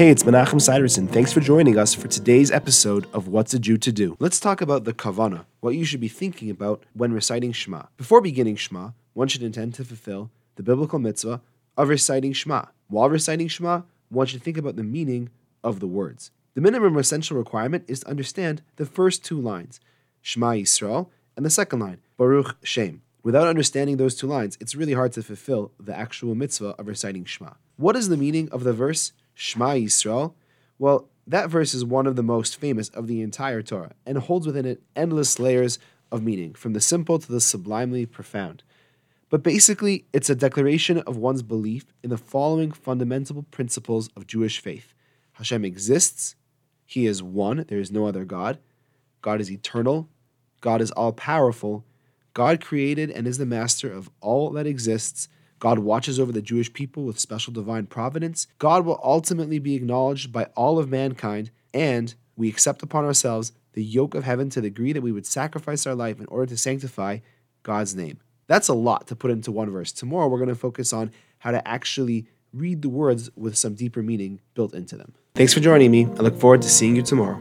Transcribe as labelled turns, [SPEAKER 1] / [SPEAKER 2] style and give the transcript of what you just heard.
[SPEAKER 1] Hey, it's Menachem Siderson. Thanks for joining us for today's episode of What's a Jew to Do. Let's talk about the kavana, what you should be thinking about when reciting Shema. Before beginning Shema, one should intend to fulfill the biblical mitzvah of reciting Shema. While reciting Shema, one should think about the meaning of the words. The minimum essential requirement is to understand the first two lines, Shema Yisrael, and the second line, Baruch Shem. Without understanding those two lines, it's really hard to fulfill the actual mitzvah of reciting Shema. What is the meaning of the verse Shema Yisrael? Well, that verse is one of the most famous of the entire Torah and holds within it endless layers of meaning, from the simple to the sublimely profound. But basically, it's a declaration of one's belief in the following fundamental principles of Jewish faith Hashem exists, He is one, there is no other God, God is eternal, God is all powerful, God created and is the master of all that exists. God watches over the Jewish people with special divine providence. God will ultimately be acknowledged by all of mankind, and we accept upon ourselves the yoke of heaven to the degree that we would sacrifice our life in order to sanctify God's name. That's a lot to put into one verse. Tomorrow, we're going to focus on how to actually read the words with some deeper meaning built into them. Thanks for joining me. I look forward to seeing you tomorrow.